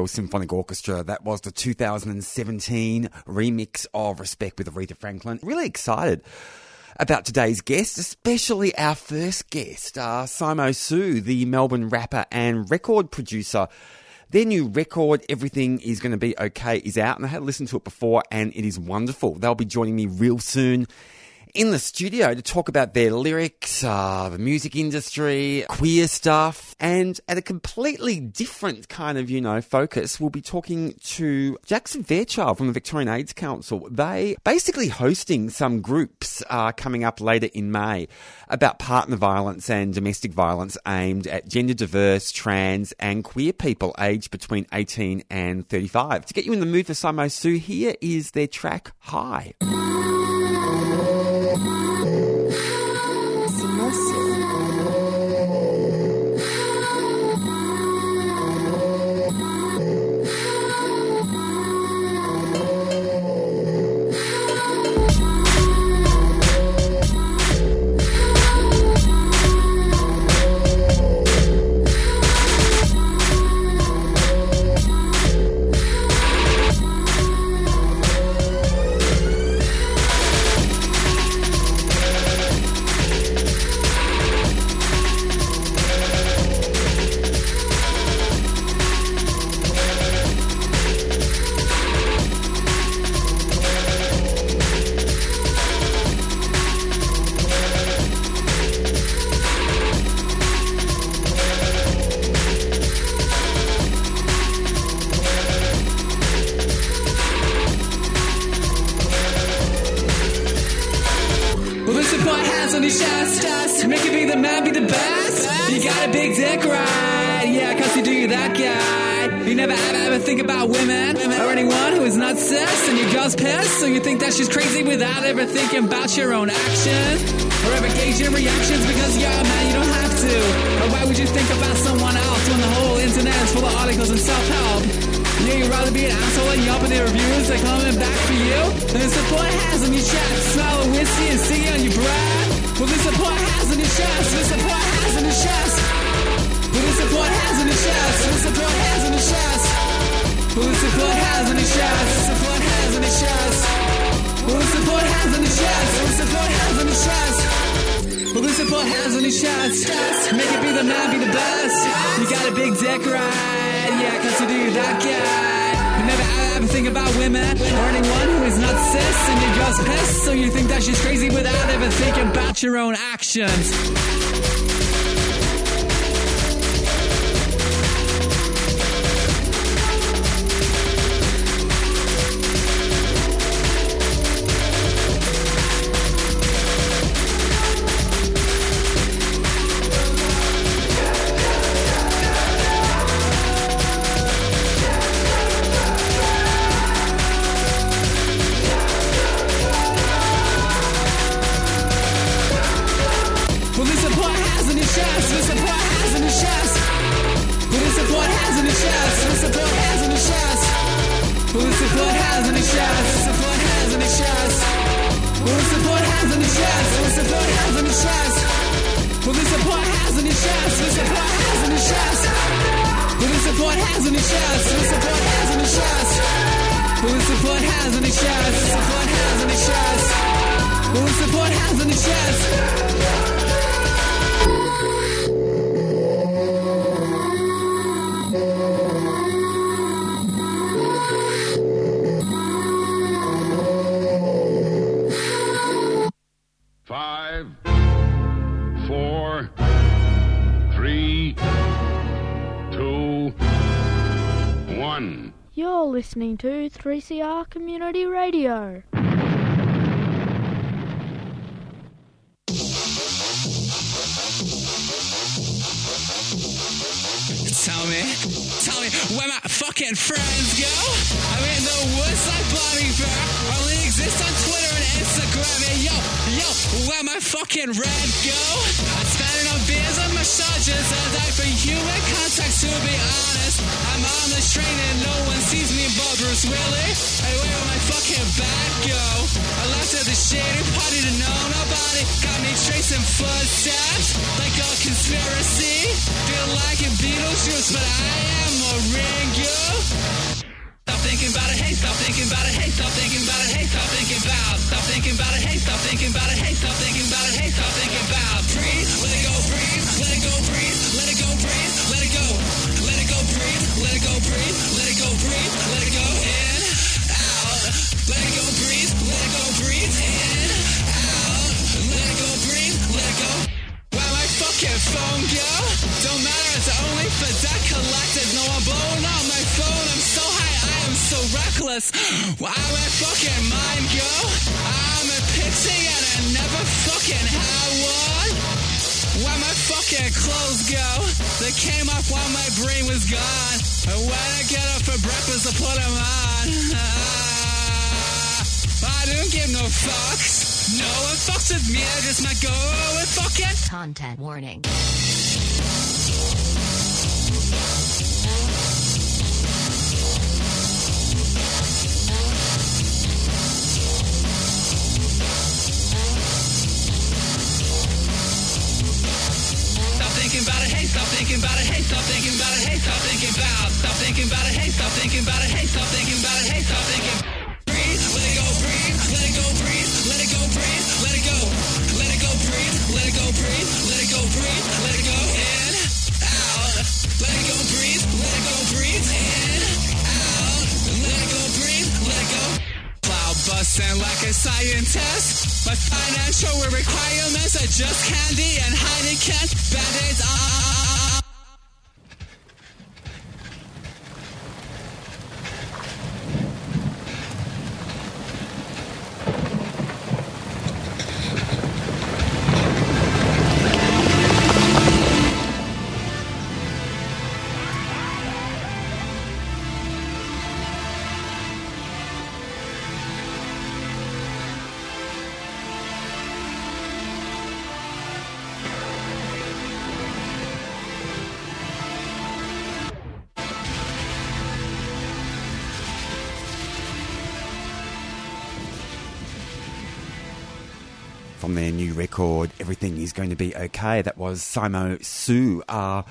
Royal Symphonic Orchestra. That was the 2017 remix of Respect with Aretha Franklin. Really excited about today's guest, especially our first guest, uh, Simo Soo, the Melbourne rapper and record producer. Their new record, Everything is Going to Be Okay, is out, and I had listened to it before, and it is wonderful. They'll be joining me real soon in the studio to talk about their lyrics, uh, the music industry, queer stuff, and at a completely different kind of, you know, focus, we'll be talking to Jackson Fairchild from the Victorian AIDS Council. They basically hosting some groups uh, coming up later in May about partner violence and domestic violence aimed at gender diverse, trans, and queer people aged between 18 and 35. To get you in the mood for Simo Soo, here is their track High. 3CR Community Radio. Tell me, tell me where my fucking friends go. I'm in the woods like Bobby Bear. Only exist on Twitter Instagram. And yo, yo, where my fucking red go? I'm spending on beers and massages and I for human contact. To be honest, I'm on the train and no one sees me but Bruce Willis. Hey, where will my fucking back go? I left at the shady party to know nobody. Got me tracing footsteps like a conspiracy. Feel like a Beetlejuice, but I am a Ringo. Stop thinking about it, hey, stop thinking about it, hey, stop thinking about it, hey, stop thinking about, stop thinking about it, hey, stop thinking about it, hey, stop thinking about it, hey, stop thinking about. Breathe, let it go, breathe, let it go, breathe, let it go, breathe, let it go, let it go, breathe, let it go, breathe, let it go, breathe, let it go in, out, let it go, breathe, let it go, breathe in, out, let it go, breathe, let it go. Where my fucking phone go? Don't matter, it's only for debt collectors. No, I'm blowing up my phone. So reckless. Where my fucking mind go? I'm a pixie and I never fucking had one. Where my fucking clothes go? They came off while my brain was gone. And when I get up for breakfast, I put them on. I don't give no fucks. No one fucks with me, I just might go and fucking. Content warning. Busting like a scientist. My financial requirements are just candy and Heineken. Band-aids, ah, new record, Everything Is Going to Be Okay. That was Simo Soo uh,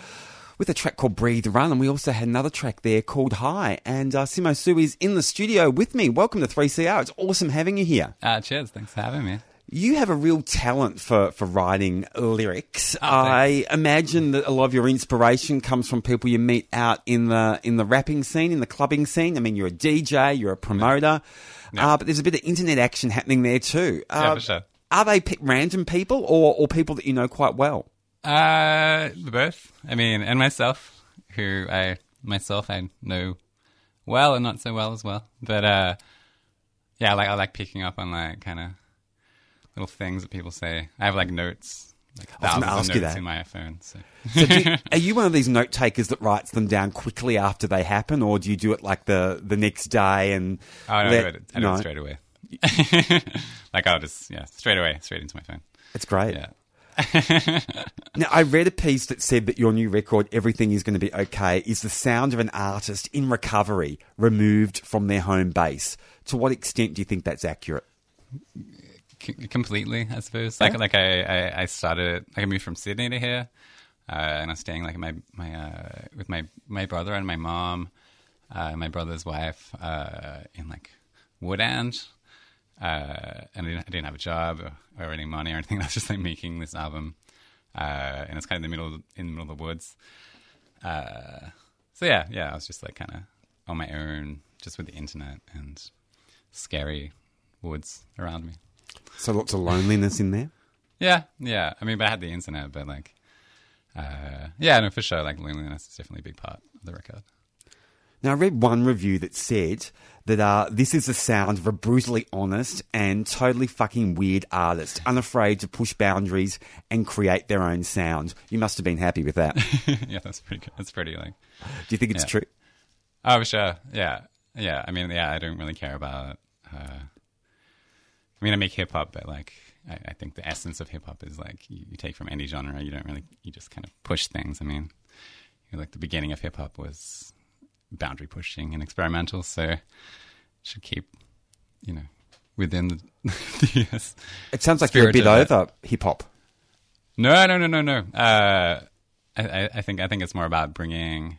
with a track called Breathe Run. And we also had another track there called High. And uh, Simo Soo is in the studio with me. Welcome to 3CR. It's awesome having you here. Uh, cheers. Thanks for having me. You have a real talent for, for writing lyrics. Oh, I imagine that a lot of your inspiration comes from people you meet out in the in the rapping scene, in the clubbing scene. I mean, you're a DJ, you're a promoter, uh, but there's a bit of internet action happening there too. Yeah, Uh, for sure. Are they random people or, or people that you know quite well? Uh, both. I mean, and myself, who I myself I know well and not so well as well. But uh, yeah, like I like picking up on like kind of little things that people say. I have like notes, like was gonna thousands ask of you notes that. in my phone. So, So do you, are you one of these note takers that writes them down quickly after they happen, or do you do it like the, the next day and oh let- I do it, I do no, it straight away. like I'll just yeah, straight away, straight into my phone. It's great. Yeah. Now, I read a piece that said that your new record, Everything is Going to Be Okay, is the sound of an artist in recovery, removed from their home base. To what extent do you think that's accurate? C- completely, I suppose. Like Yeah. like I, I I started like I moved from Sydney to here, uh, and I was staying like my my uh, with my my brother and my mom, uh, my brother's wife uh, in like Woodend, uh, and I didn't, I didn't have a job or, or any money or anything. I was just like making this album, uh, and it's kind of in the middle of, in the middle of the woods. Uh, so yeah, yeah, I was just like kind of on my own, just with the internet and scary woods around me. So lots of loneliness in there? Yeah, yeah. I mean, but I had the internet, but like, uh, yeah, no, for sure. Like, loneliness is definitely a big part of the record. Now, I read one review that said that uh, this is the sound of a brutally honest and totally fucking weird artist, unafraid to push boundaries and create their own sound. You must have been happy with that. Yeah, that's pretty good. That's pretty like, do you think it's Yeah. true? oh, sure. Yeah, yeah. I mean, yeah, I don't really care about. Uh, I mean, I make hip hop, but like, I, I think the essence of hip hop is like you, you take from any genre. You don't really, you just kind of push things. I mean, you know, like the beginning of hip hop was boundary pushing and experimental, so should keep, you know, within the, the yes. It sounds like you're a bit over hip hop. No, no, no, no, no. Uh, I, I- I think I think it's more about bringing,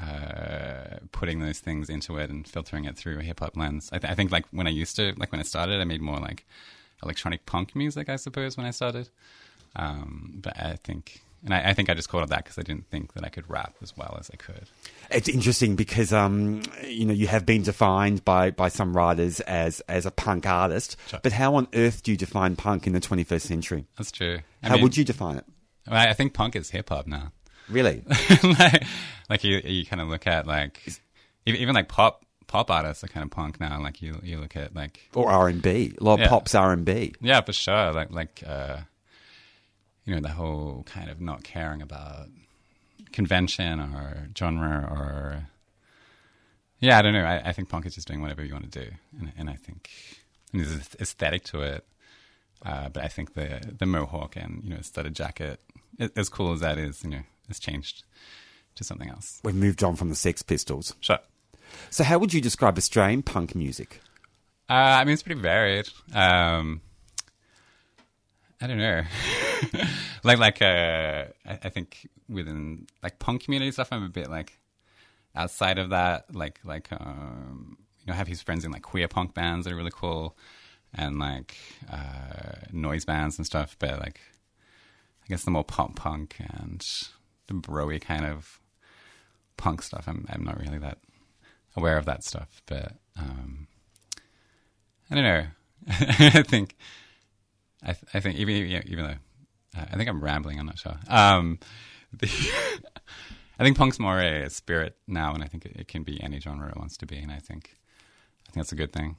uh, putting those things into it and filtering it through a hip hop lens. I, th- I think like when I used to, like when I started, I made more like electronic punk music, I suppose, when I started. Um, but I think, and I, I think I just called it that because I didn't think that I could rap as well as I could. It's interesting because um, you know you have been defined by, by some writers as as a punk artist, Sure. but how on earth do you define punk in the 21st century? That's true. I How mean, would you define it? I, I think punk is hip hop now. Really? like, like you, you kind of look at like even, even like pop pop artists are kind of punk now. Like you you look at like or R and B? A lot of Yeah. pop's R and B. Yeah, for sure. Like like uh you know, the whole kind of not caring about convention or genre or yeah, I don't know. I, I think punk is just doing whatever you want to do, and, and I think and there's an aesthetic to it. Uh, but I think the the mohawk and you know studded jacket, a- as cool as that is, you know, has changed to something else. We've moved on from the Sex Pistols. Sure. So, how would you describe Australian punk music? Uh, I mean, it's pretty varied. Um, I don't know. like, like, uh, I, I think within like punk community stuff, I'm a bit like outside of that. Like, like, um, you know, I have his friends in like queer punk bands that are really cool, and like uh, noise bands and stuff. But like, I guess the more pop punk and the broy kind of punk stuff, I'm I'm not really that aware of that stuff. But um, I don't know. I think, I, th- I think even even though uh, I think I'm rambling, I'm not sure. Um, the I think punk's more a spirit now, and I think it, it can be any genre it wants to be, and I think I think that's a good thing.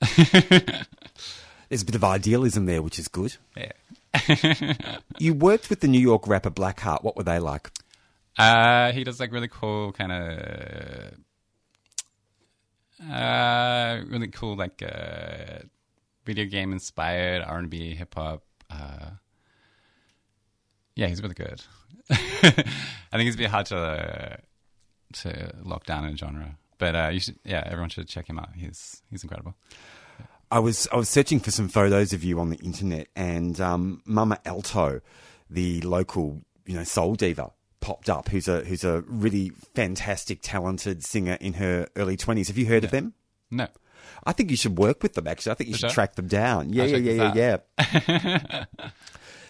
There's a bit of idealism there, which is good. Yeah. You worked with the New York rapper Blackheart. What were they like? Uh, he does like really cool kind of, uh, really cool like uh, video game inspired R and B hip hop. Uh, yeah, he's really good. I think it's a bit hard to to lock down a genre, but uh, you should. Yeah, everyone should check him out. He's he's incredible. I was I was searching for some photos of you on the internet, and um, Mama Alto, the local you know soul diva, popped up. Who's a who's a really fantastic, talented singer in her early twenties. Have you heard of them? No. I think you should work with them. Actually, I think you should track them down. Yeah, yeah, yeah, yeah, yeah.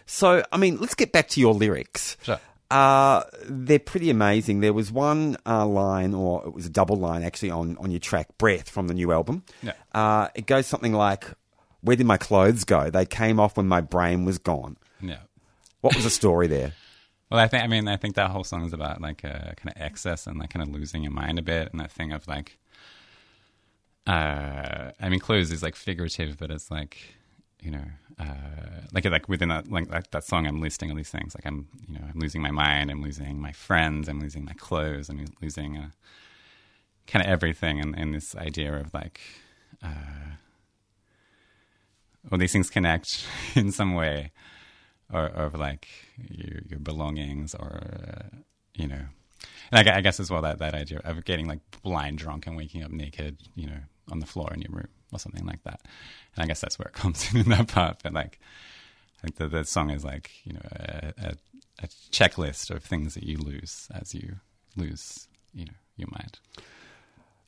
so, I mean, let's get back to your lyrics. Sure. Uh, they're pretty amazing. There was one uh, line, or it was a double line actually, on, on your track "Breath" from the new album. Yeah. Uh, it goes something like, "Where did my clothes go? They came off when my brain was gone." Yeah. What was the story there? Well, I think I mean I think that whole song is about like a kind of excess and like kind of losing your mind a bit, and that thing of like, uh, I mean, clothes is like figurative, but it's like, you know, uh, like like within that like that, that song, I'm listing all these things. Like I'm, you know, I'm losing my mind, I'm losing my friends, I'm losing my clothes, I'm losing uh, kind of everything, and, and this idea of like, uh, these things connect in some way or, or of like your, your belongings or uh, you know and I, I guess as well that, that idea of getting like blind drunk and waking up naked you know on the floor in your room or something like that. And I guess that's where it comes in in that part. But like I think the, the song is like you know a, a, a checklist of things that you lose as you lose you know your mind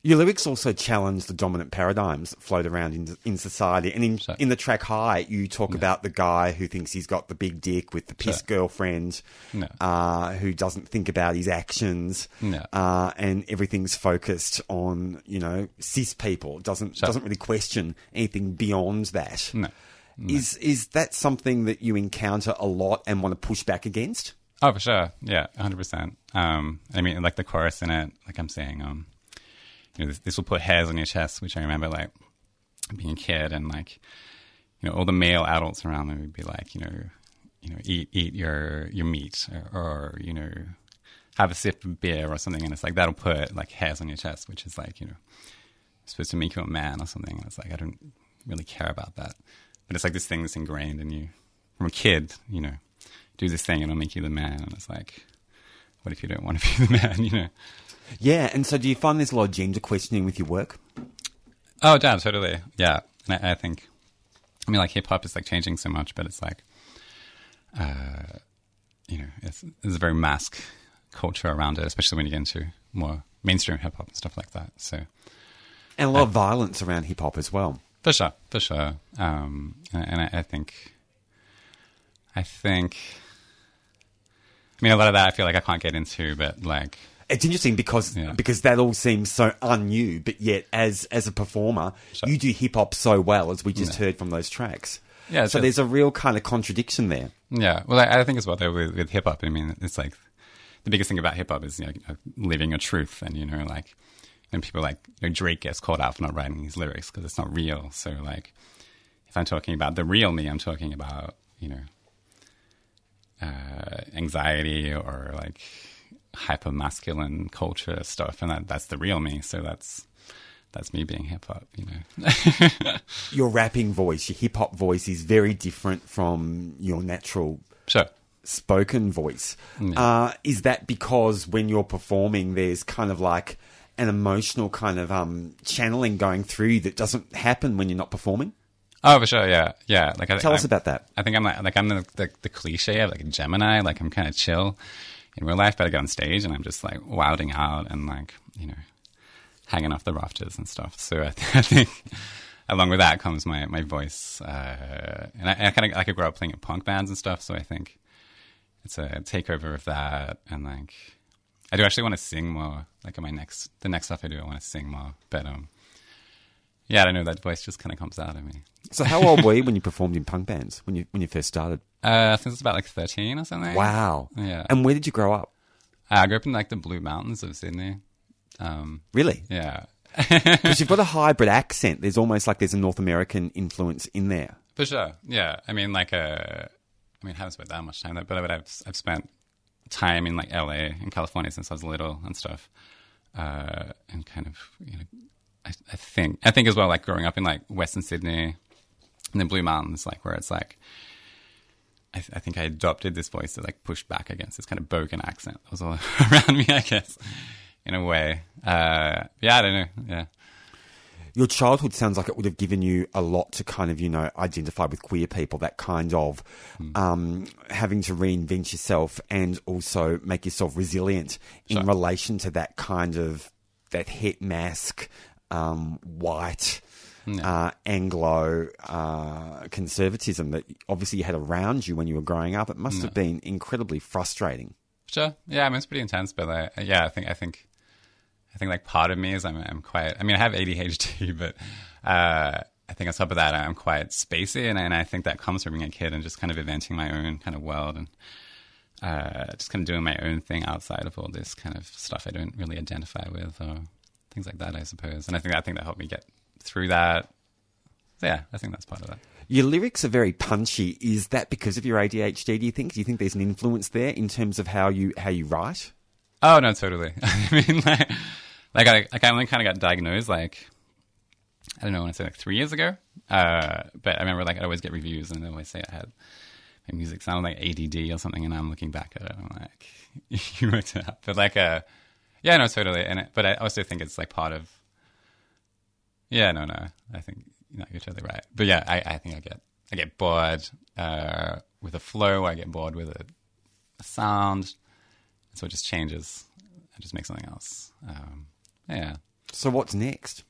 Your lyrics also challenge the dominant paradigms that float around in, in society. And in, Sure. in the track High, you talk about the guy who thinks he's got the big dick with the piss Sure. girlfriend, No. uh, who doesn't think about his actions, No. uh, and everything's focused on, you know, cis people. Doesn't, Sure. doesn't really question anything beyond that. no Is, is that something that you encounter a lot and want to push back against? Oh, for sure. Yeah, 100%. Um, I mean, like the chorus in it, like I'm saying, um, you know, this, this will put hairs on your chest, which I remember like being a kid and like, you know, all the male adults around me would be like, you know, you know, eat, eat your, your meat or, or, you know, have a sip of beer or something. And it's like, that'll put like hairs on your chest, which is like, you know, supposed to make you a man or something. And it's like, I don't really care about that. But it's like this thing that's ingrained in you from a kid, you know, do this thing and it'll make you the man. And it's like, what if you don't want to be the man, you know? Yeah. And so do you find there's a lot of gender questioning with your work? Oh, damn, totally. Yeah. I, I think, I mean, like hip hop is like changing so much, but it's like, uh, you know, it's, there's a very mask culture around it, especially when you get into more mainstream hip hop and stuff like that. So, And a lot of violence around hip hop as well. For sure, for sure. Um, and and I, I think, I think, I mean, a lot of that I feel like I can't get into, but like, It's interesting because Yeah. because that all seems so unnew, but yet as as a performer, Sure. you do hip hop so well as we just heard from those tracks. Yeah, so so- there's a real kind of contradiction there. yeah. Well, I, I think as well though with, with hip hop. I mean, it's like the biggest thing about hip hop is you know living your truth, and you know like, and people like you know, Drake gets called out for not writing his lyrics because it's not real. So like, if I'm talking about the real me, I'm talking about you know uh, anxiety or like hyper masculine culture stuff, and that, that's the real me. So that's that's me being hip hop, you know. Your rapping voice, your hip hop voice, is very different from your natural sure. spoken voice. Uh, is that because when you're performing, there's kind of like an emotional kind of um, channeling going through you that doesn't happen when you're not performing? Oh, for sure, yeah, yeah. Like, I, Tell us I- about that. I think I'm like, like I'm the, the, the cliche of like a Gemini. Like I'm kind of chill in real life, but I get on stage and I'm just like wilding out and like you know hanging off the rafters and stuff. So I, th- I think along with that comes my my voice, uh, and I, I kind of I grew up playing in punk bands and stuff. So I think it's a takeover of that, and like I do actually want to sing more. Like in my next the next stuff I do, I want to sing more, but um. Yeah, I don't know. That voice just kind of comes out of me. So how old were you when you performed in punk bands when you when you first started? Uh, I think it's about like 13 or something. Wow. Yeah. And where did you grow up? Uh, I grew up in like the Blue Mountains of Sydney. Um, Really? yeah. Because you've got a hybrid accent. There's almost like there's a North American influence in there. For sure. Yeah. I mean, like, uh, I mean, I haven't spent that much time there, but I've, I've spent time in like LA in California since I was little and stuff. Uh, and kind of, you know, I, I think, I think as well, like growing up in like Western Sydney and the Blue Mountains, like where it's like, I, th- I think I adopted this voice that like pushed back against this kind of bogan accent that was all around me, I guess, in a way. Uh, yeah, I don't know. Yeah. Your childhood sounds like it would have given you a lot to kind of, you know, identify with queer people, that kind of um, having to reinvent yourself and also make yourself resilient in Sure. relation to that kind of, that het mask, um, white, uh, Anglo uh, conservatism that obviously you had around you when you were growing up. It must have been incredibly frustrating. Sure. Yeah, I mean it's pretty intense, but like, yeah, I think I think I think like part of me is I'm I'm quite. I mean, I have ADHD, but uh, I think on top of that, I'm quite spacey, and, and I think that comes from being a kid and just kind of inventing my own kind of world and uh, just kind of doing my own thing outside of all this kind of stuff I don't really identify with or things like that, I suppose. And I think I think that helped me get through that. Yeah, I think that's part of that. Your lyrics are very punchy. Is that because of your ADHD? Do you think? Do you think there's an influence there in terms of how you how you write? Oh no, totally. I mean, like, like I, I only kind of got diagnosed like I don't know, when I say like three years ago. Uh, but I remember like I'd always get reviews and they'd always say I had my music sounded like ADD or something, and I'm looking back at it, and I'm like, you worked it out. But like, uh, yeah, no, totally. And it, but I also think it's like part of. Yeah, no, no. I think no, you're totally right. But yeah, I, I think I get I get bored uh, with a flow. I get bored with a, a sound. So it just changes. I just make something else. Um, yeah. So what's next?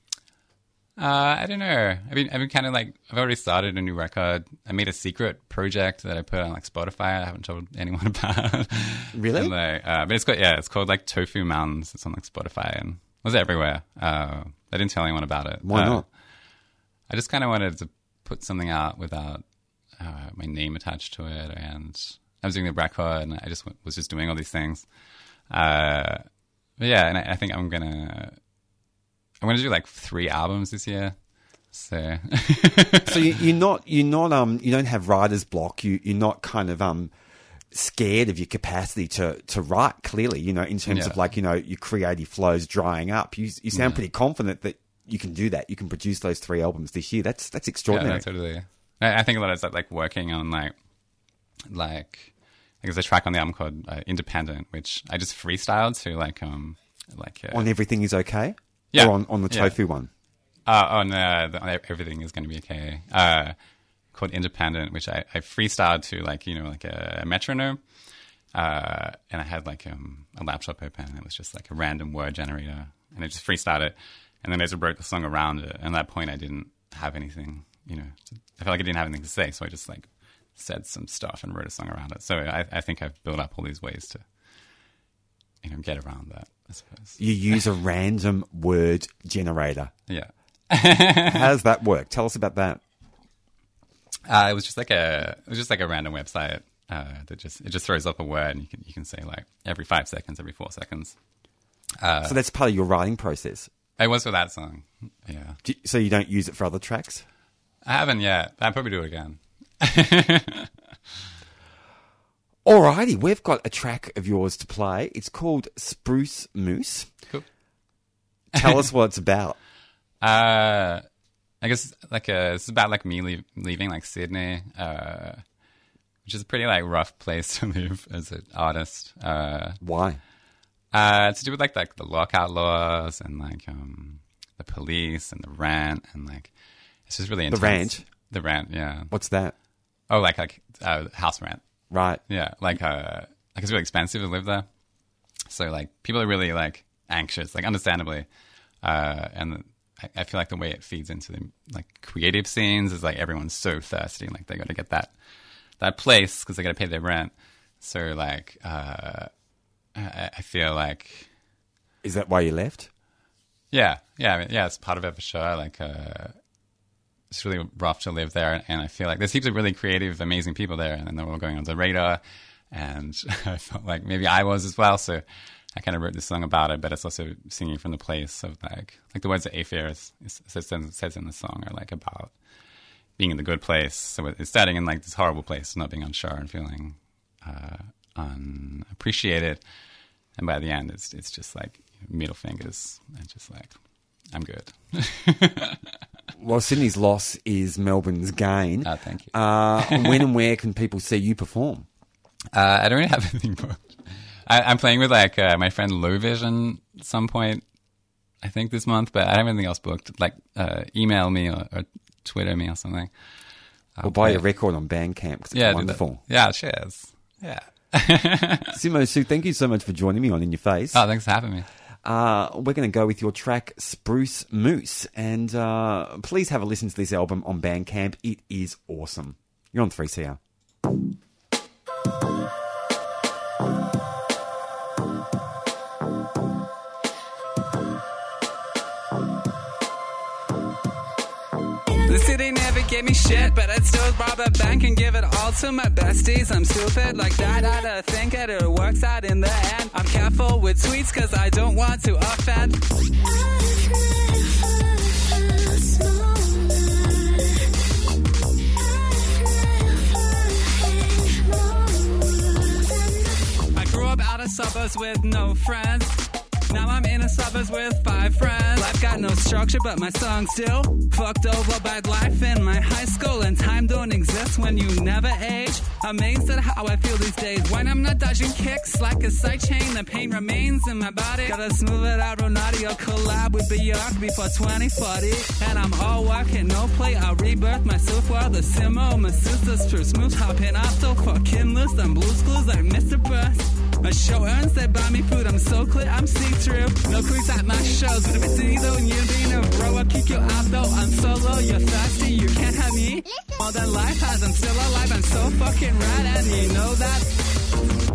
Uh, I don't know. I mean, I've been kind of like I've already started a new record. I made a secret project that I put on like Spotify. I haven't told anyone about. Really? And, like, uh, but it's got yeah, it's called like Tofu Mountains. It's on like Spotify and it was everywhere. Uh, I didn't tell anyone about it. Why Uh, not? I just kind of wanted to put something out without uh, my name attached to it, and I was doing the record, and I just w- was just doing all these things. Uh, but yeah, and I, I think I'm gonna I'm gonna do like three albums this year. So So you, you're not you're not um you don't have writer's block. You you're not kind of um scared of your capacity to to write. Clearly, you know, in terms of like you know your creative flows drying up. You you sound pretty confident that you can do that. You can produce those three albums this year. That's that's yeah, extraordinary. no, totally. I, I think a lot of it's like working on like like like there's a track on the album called uh, Independent, which I just freestyled to like um like uh, on everything is okay. Yeah. Or on on the Yeah. tofu one. Uh, on uh, the, everything is going to be okay. Uh, called Independent, which I, I freestyled to like you know like a, metronome, uh, and I had like um, a laptop open, and it was just like a random word generator, and I just freestyled it, and then I just wrote the song around it. And at that point, I didn't have anything, you know, I felt like I didn't have anything to say, so I just like said some stuff and wrote a song around it. So I, I think I've built up all these ways to, you know, get around that. I suppose. You use a random word generator. Yeah. How does that work? Tell us about that. Uh, it was just like a it was just like a random website uh, that just it just throws up a word and you can you can say like every five seconds, every four seconds. so that's part of your writing process. It was for that song. Yeah, you- so you don't use it for other tracks. I haven't yet. I'll probably do it again. Alrighty, we've got a track of yours to play. It's called Spruce Moose. Cool. Tell us what it's about. Uh, I guess like uh, it's about like me leave, leaving like Sydney, uh, which is a pretty like rough place to live as an artist. Uh, Why? Uh, it's to do with like like the lockout laws and like um the police and the rent and like it's just really intense. rent? The rent, yeah. What's that? Oh, like like uh, house rent. Right. Yeah, like uh, like it's really expensive to live there. So like people are really like anxious, like understandably, uh, and I, I feel like the way it feeds into the like creative scenes is like everyone's so thirsty, like they got to get that that place because they got to pay their rent. So like uh, I, I feel like Is that why you left? yeah, yeah, I mean, yeah. It's part of it for sure. Like, uh, it's really rough to live there, and I feel like there's heaps of really creative, amazing people there, and they're all going on the radar. And I felt like maybe I was as well, so I kind of wrote this song about it. But it's also singing from the place of like, like the words that Affair is, is, says, says in the song are like about being in the good place. So it's starting in like this horrible place, not being unsure and feeling uh, unappreciated. And by the end, it's it's just like middle fingers and just like I'm good. Well, Sydney's loss is Melbourne's gain. Ah, thank you. Uh, when and where can people see you perform? Uh, I don't really have anything booked. I, I'm playing with like uh, my friend Low Vision at some point I think this month, but I don't have anything else booked. Like, uh, email me or, or Twitter me or something. Or buy your record on Bandcamp 'cause it's Yeah, do that. wonderful. Yeah, cheers. Yeah. Simo Soo, thank you so much for joining me on In Your Face. Oh, thanks for having me. Uh, we're going to go with your track Spruce Moose. And uh, please have a listen to this album on Bandcamp. It is awesome. You're on 3CR. Gave me shit, but I'd still rob a bank and give it all to my besties. I'm stupid like that, I don't think it, it works out in the end. I'm careful with tweets cause I don't want to offend. I grew up out of suburbs with no friends. Now I'm in the suburbs with five friends. Life got no structure, but my song still fucked over by life in my high school. And time don't exist when you never age. Amazed at how I feel these days. When I'm not dodging kicks like a side chain, the pain remains in my body. Gotta smooth it out, Ronaldo collab with Bjork before 2040. And I'm all working, no play. I'll rebirth myself while the simo. My sister's true smooth hopping off so fucking loose. I'm blues clues like Mr. Burst. My show earns they buy me food. I'm so clear, I'm see through. No creeps at my shows. But if it's either and you being a bro, I'll kick you out though. I'm solo, you're thirsty, you can't have me. More than life has, I'm still alive. I'm so fucking rad, and you know that.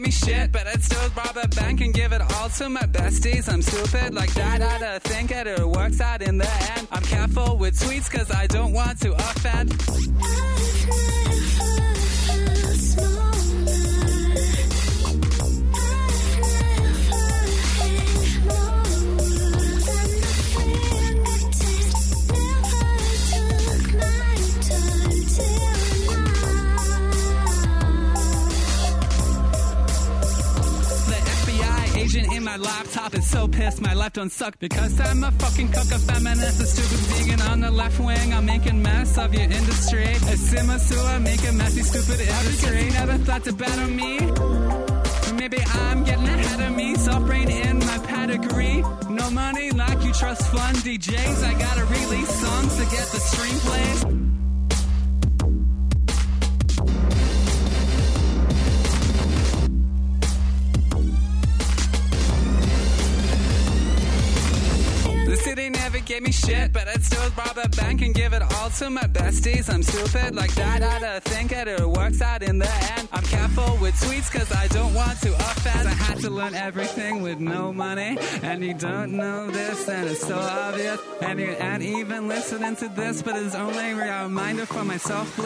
Gave me shit, but I'd still rob a bank and give it all to my besties. I'm stupid like that, I don't think it, it works out in the end. I'm careful with tweets cause I don't want to offend. My laptop is so pissed my life don't suck because I'm a fucking cook, a feminist, a stupid vegan on the left wing. I'm making mess of your industry. A simmer sewer, make a messy, stupid industry. Never thought to bet on me. Maybe I'm getting ahead of me, soft brain in my pedigree. No money like you trust fund DJs. I gotta release songs to get the stream plays. Never gave me shit, but I'd still rob a bank and give it all to my besties. I'm stupid like that, I don't think it, it works out in the end. I'm careful with tweets cause I don't want to offend. I had to learn everything with no money, and you don't know this, and it's so obvious. And you ain't even listening to this, but it's only a reminder for myself.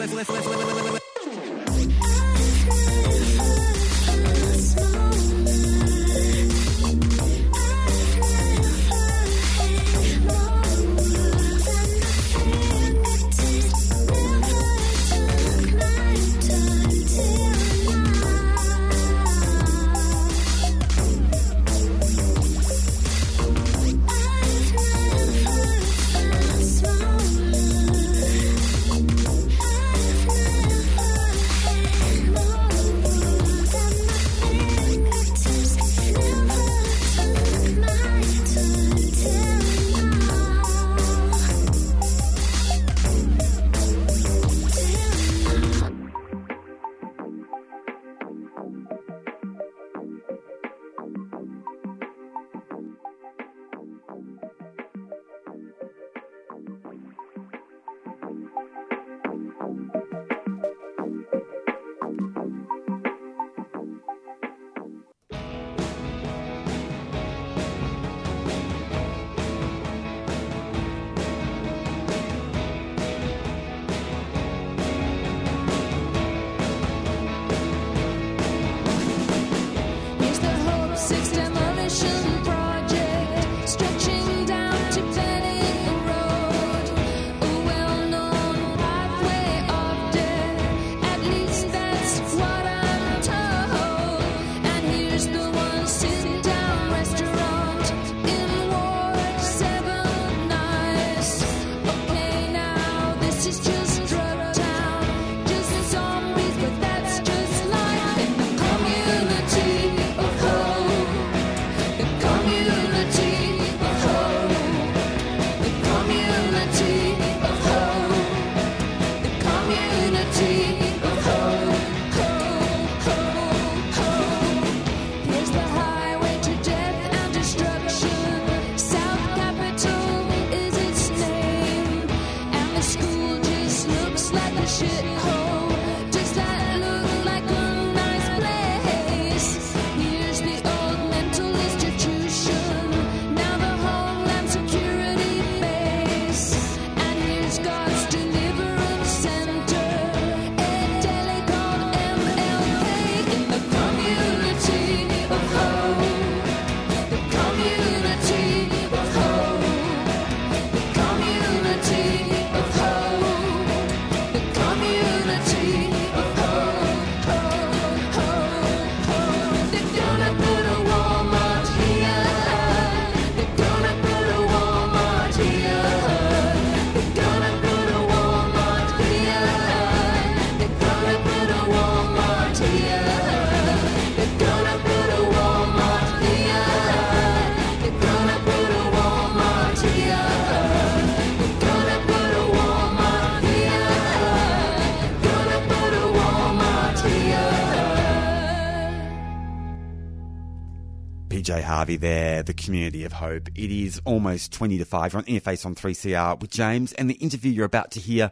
Harvey there, the community of hope. It is almost 20 to 5. You're on Interface on 3CR with James, and the interview you're about to hear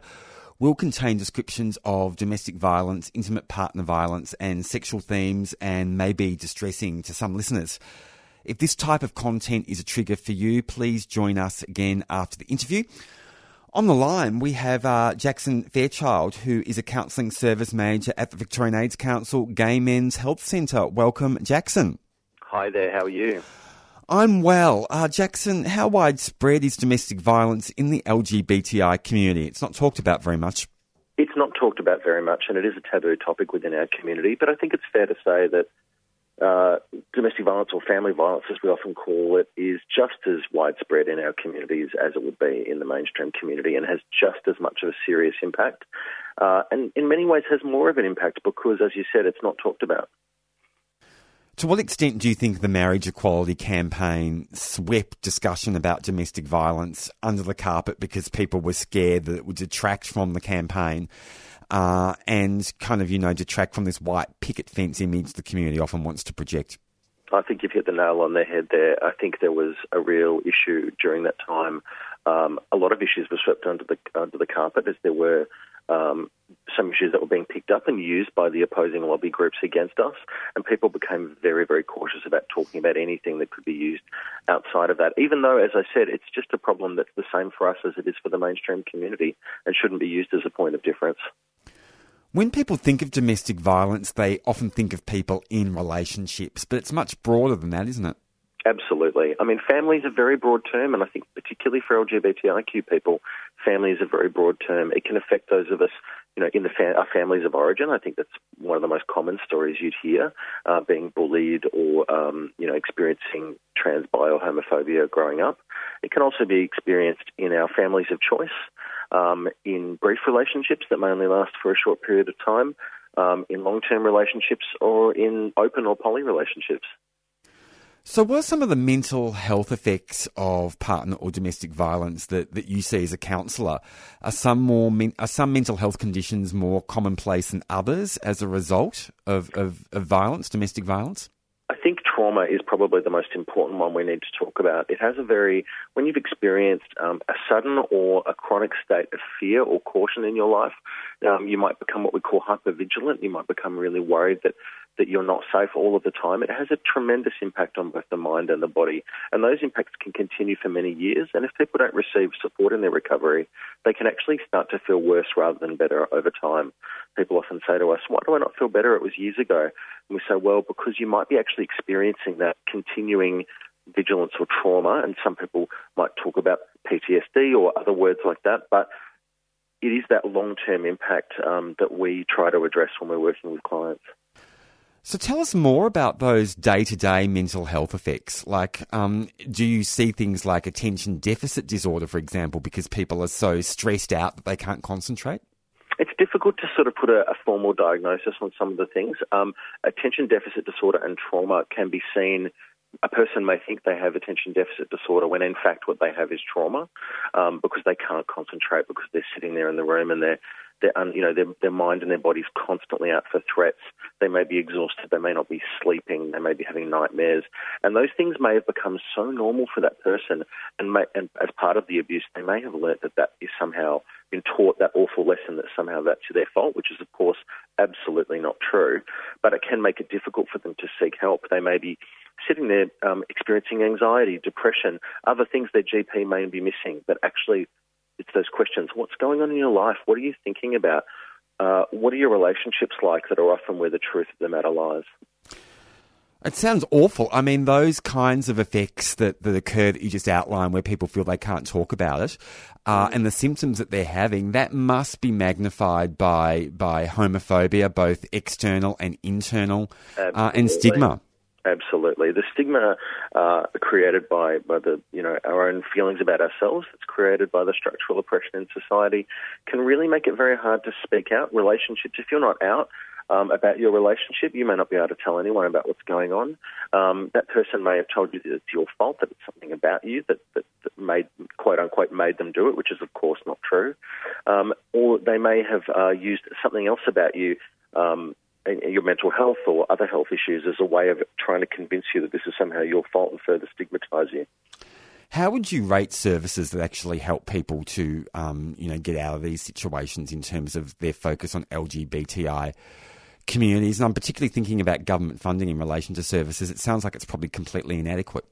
will contain descriptions of domestic violence, intimate partner violence, and sexual themes, and may be distressing to some listeners. If this type of content is a trigger for you, please join us again after the interview. On the line, we have uh, Jackson Fairchild, who is a counselling service manager at the Victorian AIDS Council Gay Men's Health Centre. Welcome, Jackson. Hi there, how are you? I'm well. Uh, Jackson, how widespread is domestic violence in the LGBTI community? It's not talked about very much. It's not talked about very much, and it is a taboo topic within our community, but I think it's fair to say that uh, domestic violence or family violence, as we often call it, is just as widespread in our communities as it would be in the mainstream community and has just as much of a serious impact. Uh, and in many ways has more of an impact because, as you said, it's not talked about. To what extent do you think the marriage equality campaign swept discussion about domestic violence under the carpet because people were scared that it would detract from the campaign uh, and kind of, you know, detract from this white picket fence image the community often wants to project? I think you've hit the nail on the head there. I think there was a real issue during that time. Um, a lot of issues were swept under the under the carpet, as there were um, some issues that were being picked up and used by the opposing lobby groups against us, and people became very, very cautious about talking about anything that could be used outside of that. Even though, as I said, it's just a problem that's the same for us as it is for the mainstream community, and shouldn't be used as a point of difference. When people think of domestic violence, they often think of people in relationships, but it's much broader than that, isn't it? Absolutely. I mean, family is a very broad term, and I think particularly for LGBTIQ people, family is a very broad term. It can affect those of us, you know, in the fa- our families of origin. I think that's one of the most common stories you'd hear, uh, being bullied or, um, you know, experiencing trans or homophobia growing up. It can also be experienced in our families of choice, um, in brief relationships that may only last for a short period of time, um, in long-term relationships, or in open or poly relationships. So, what are some of the mental health effects of partner or domestic violence that, that you see as a counsellor? Are some more are some mental health conditions more commonplace than others as a result of, of, of violence, domestic violence? I think trauma is probably the most important one we need to talk about. It has a very, when you've experienced um, a sudden or a chronic state of fear or caution in your life, um, you might become what we call hypervigilant. You might become really worried that, that you're not safe all of the time. It has a tremendous impact on both the mind and the body. And those impacts can continue for many years. And if people don't receive support in their recovery, they can actually start to feel worse rather than better over time. People often say to us, Why do I not feel better? It was years ago. And we say, Well, because you might be actually experiencing that continuing vigilance or trauma. And some people might talk about PTSD or other words like that. But it is that long term impact um, that we try to address when we're working with clients. So tell us more about those day-to-day mental health effects. Like, um, do you see things like attention deficit disorder, for example, because people are so stressed out that they can't concentrate? It's difficult to sort of put a, a formal diagnosis on some of the things. Um, attention deficit disorder and trauma can be seen. A person may think they have attention deficit disorder when in fact what they have is trauma um, because they can't concentrate because they're sitting there in the room and they're their, you know, their, their mind and their body's constantly out for threats. They may be exhausted. They may not be sleeping. They may be having nightmares. And those things may have become so normal for that person. And, may, and as part of the abuse, they may have learnt that that is somehow been taught that awful lesson that somehow that's their fault, which is, of course, absolutely not true. But it can make it difficult for them to seek help. They may be sitting there um, experiencing anxiety, depression, other things their GP may be missing, but actually it's those questions. What's going on in your life? What are you thinking about? Uh, what are your relationships like that are often where the truth of the matter lies? It sounds awful. I mean, those kinds of effects that, that occur that you just outlined where people feel they can't talk about it, uh, and the symptoms that they're having, that must be magnified by, by homophobia, both external and internal, uh, and stigma. Absolutely, the stigma uh, created by by the you know our own feelings about ourselves, that's created by the structural oppression in society, can really make it very hard to speak out. Relationships, if you're not out um, about your relationship, you may not be able to tell anyone about what's going on. Um, that person may have told you that it's your fault, that it's something about you that, that, that made quote unquote made them do it, which is of course not true. Um, or they may have uh, used something else about you. Um, your mental health or other health issues as a way of trying to convince you that this is somehow your fault and further stigmatise you. How would you rate services that actually help people to, um, you know, get out of these situations in terms of their focus on LGBTI communities? And I'm particularly thinking about government funding in relation to services. It sounds like it's probably completely inadequate.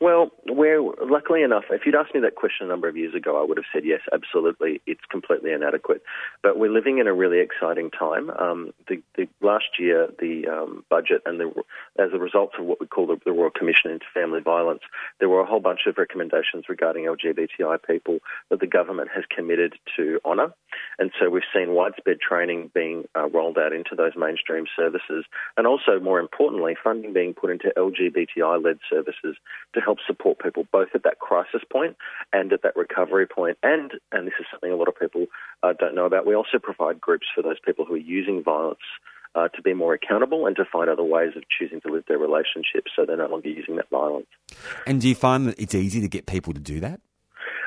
Well, we're luckily enough. If you'd asked me that question a number of years ago, I would have said yes, absolutely. It's completely inadequate. But we're living in a really exciting time. Um, the, the last year, the um, budget and the, as a result of what we call the, the Royal Commission into Family Violence, there were a whole bunch of recommendations regarding LGBTI people that the government has committed to honour. And so we've seen widespread training being uh, rolled out into those mainstream services, and also, more importantly, funding being put into LGBTI-led services to help support people both at that crisis point and at that recovery point. And and this is something a lot of people uh, don't know about. We also provide groups for those people who are using violence. Uh, to be more accountable and to find other ways of choosing to live their relationships so they're no longer using that violence. And do you find that it's easy to get people to do that?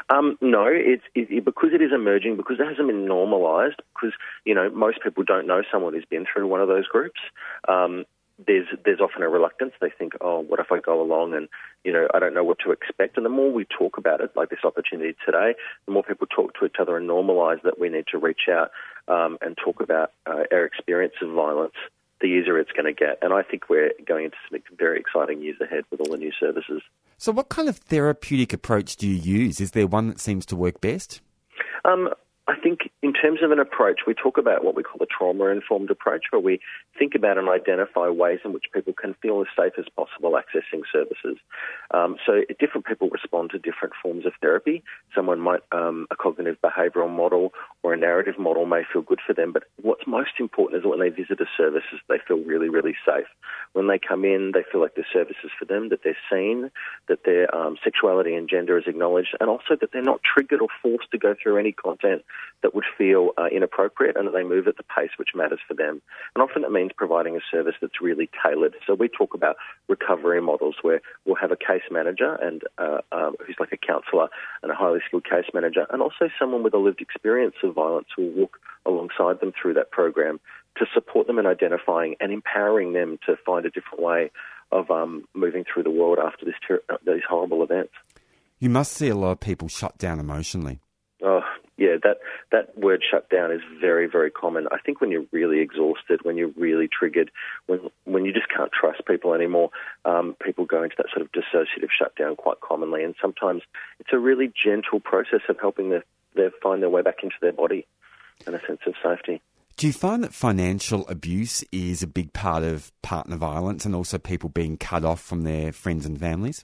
Um, no, it's it, because it is emerging, because it hasn't been normalised, because you know most people don't know someone who's been through one of those groups. Um, there's there's often a reluctance. They think, oh, what if I go along and you know I don't know what to expect. And the more we talk about it, like this opportunity today, the more people talk to each other and normalise that we need to reach out um, and talk about uh, our experience of violence. The easier it's going to get, and I think we're going into some very exciting years ahead with all the new services. So, what kind of therapeutic approach do you use? Is there one that seems to work best? Um, I think in terms of an approach, we talk about what we call a trauma informed approach, where we think about and identify ways in which people can feel as safe as possible accessing services. Um, so different people respond to different forms of therapy. Someone might, um, a cognitive behavioural model or a narrative model may feel good for them, but what's most important is that when they visit a service, they feel really, really safe. When they come in, they feel like the service is for them, that they're seen, that their um, sexuality and gender is acknowledged, and also that they're not triggered or forced to go through any content that would feel uh, inappropriate and that they move at the pace which matters for them. And often it means providing a service that's really tailored. So we talk about recovery models where we'll have a case manager and uh, um, who's like a counsellor and a highly skilled case manager, and also someone with a lived experience of violence who will walk alongside them through that program to support them in identifying and empowering them to find a different way of um, moving through the world after this ter- these horrible events. You must see a lot of people shut down emotionally. Oh, yeah, that that word shutdown is very, very common. I think when you're really exhausted, when you're really triggered, when when you just can't trust people anymore, um, people go into that sort of dissociative shutdown quite commonly. And sometimes it's a really gentle process of helping them find their way back into their body and a sense of safety. Do you find that financial abuse is a big part of partner violence and also people being cut off from their friends and families?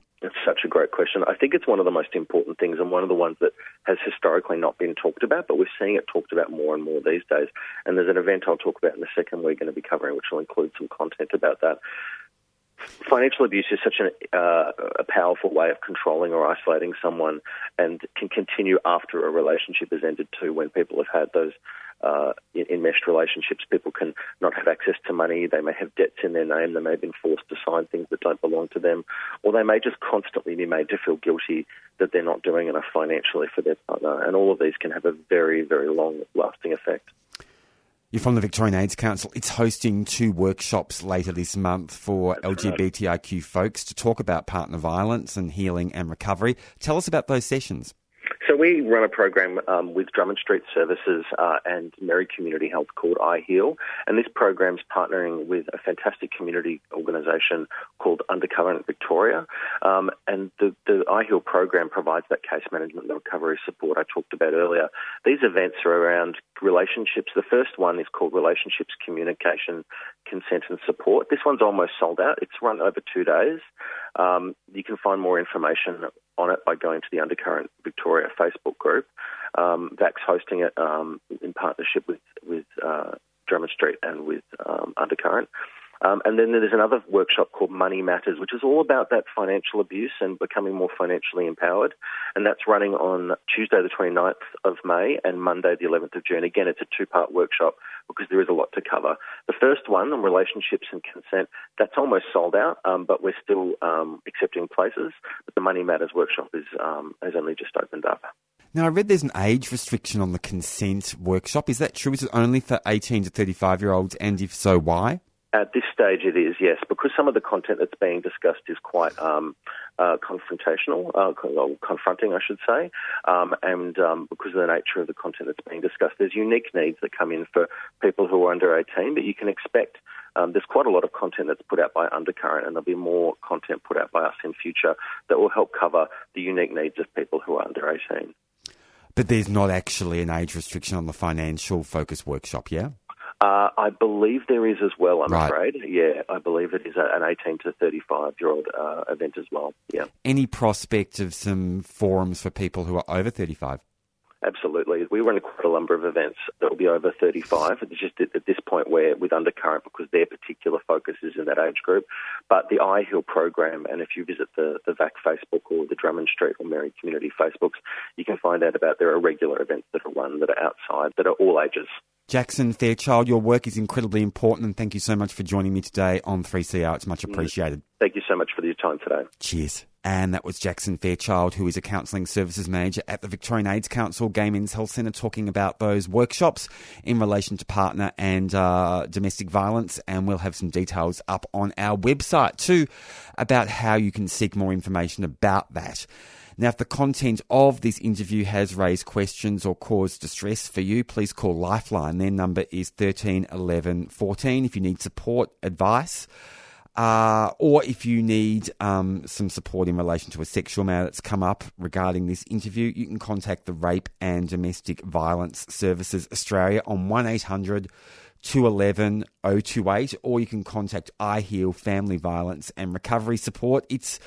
Such a great question. I think it's one of the most important things and one of the ones that has historically not been talked about, but we're seeing it talked about more and more these days. And there's an event I'll talk about in the second we're going to be covering, which will include some content about that. Financial abuse is such an, uh, a powerful way of controlling or isolating someone and can continue after a relationship has ended too when people have had those uh, enmeshed relationships. People can not have access to money. They may have debts in their name. They may have been forced to sign things that don't belong to them. Or they may just constantly be made to feel guilty that they're not doing enough financially for their partner. And all of these can have a very, very long lasting effect. You're from the Victorian AIDS Council. It's hosting two workshops later this month for That's LGBTIQ folks to talk about partner violence and healing and recovery. Tell us about those sessions. So we run a program um, with Drummond Street Services uh, and Merri Community Health called I Heal, and this program's partnering with a fantastic community organisation called Undercurrent Victoria. Um, and the, the I Heal program provides that case management and recovery support I talked about earlier. These events are around relationships. The first one is called Relationships Communication, Consent and Support. This one's almost sold out. It's run over two days. Um, you can find more information on it by going to the Undercurrent Victoria Facebook group. Um, VAC's hosting it um, in partnership with with uh, Drummond Street and with um, Undercurrent. Um, and then there's another workshop called Money Matters, which is all about that financial abuse and becoming more financially empowered. And that's running on Tuesday, the 29th of May and Monday, the 11th of June. Again, it's a two part workshop because there is a lot to cover. The first one on relationships and consent, that's almost sold out, um, but we're still um, accepting places. But the Money Matters workshop is, um, has only just opened up. Now, I read there's an age restriction on the consent workshop. Is that true? Is it only for 18 to 35 year olds? And if so, why? At this stage, it is yes, because some of the content that's being discussed is quite um, uh, confrontational, uh, confronting, I should say, um, and um, because of the nature of the content that's being discussed, there's unique needs that come in for people who are under 18. But you can expect um, there's quite a lot of content that's put out by Undercurrent, and there'll be more content put out by us in future that will help cover the unique needs of people who are under 18. But there's not actually an age restriction on the financial focus workshop, yeah? Uh, I believe there is as well. I'm Right. afraid. Yeah, I believe it is an 18 to 35 year old uh, event as well. Yeah. Any prospect of some forums for people who are over 35? Absolutely. We run quite a number of events that will be over 35. It's just at, this point where, with Undercurrent, because their particular focus is in that age group. But the I Heal program, and if you visit the, the VAC Facebook or the Drummond Street or Merri Community Facebooks, you can find out about there are regular events that are run that are outside, that are all ages. Jackson Fairchild, your work is incredibly important, and thank you so much for joining me today on 3CR. It's much appreciated. Thank you so much for your time today. Cheers. And that was Jackson Fairchild, who is a counselling services manager at the Victorian AIDS Council Gay Men's Health Centre, talking about those workshops in relation to partner and uh, domestic violence. And we'll have some details up on our website too about how you can seek more information about that. Now, if the content of this interview has raised questions or caused distress for you, please call Lifeline. Their number is 13 11 14 if you need support, advice. Uh, or if you need um, some support in relation to a sexual matter that's come up regarding this interview, you can contact the Rape and Domestic Violence Services Australia on 1800 211 028, or you can contact I Heal Family Violence and Recovery Support. It's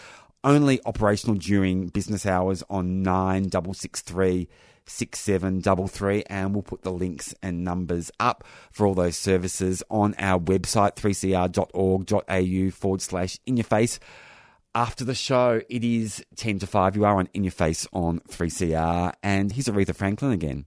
only operational during business hours on 9663 6733 and we'll put the links and numbers up for all those services on our website 3cr.org.au forward slash interface. After the show it is 10 to 5 you are on Interface on 3cr and here's aretha franklin again.